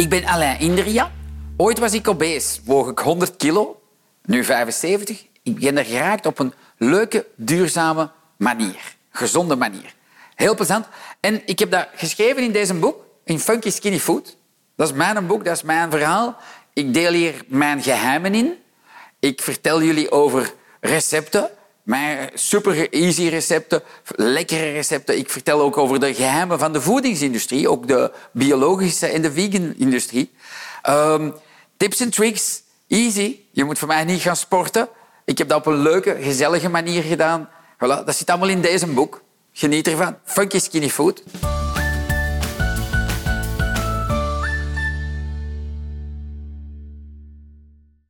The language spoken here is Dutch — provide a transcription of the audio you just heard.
Ik ben Alain Indria. Ooit was ik obese, woog ik 100 kilo, nu 75. Ik ben er geraakt op een leuke, duurzame manier. Gezonde manier. Heel plezant. En ik heb dat geschreven in deze boek, in Funky Skinny Food. Dat is mijn boek, dat is mijn verhaal. Ik deel hier mijn geheimen in. Ik vertel jullie over recepten, mijn super easy recepten, lekkere recepten. Ik vertel ook over de geheimen van de voedingsindustrie, ook de biologische en de vegan industrie. Ehm, tips en tricks, easy. Je moet voor mij niet gaan sporten. Ik heb dat op een leuke, gezellige manier gedaan. Voilà, dat zit allemaal in deze boek. Geniet ervan. Funky Skinny Food.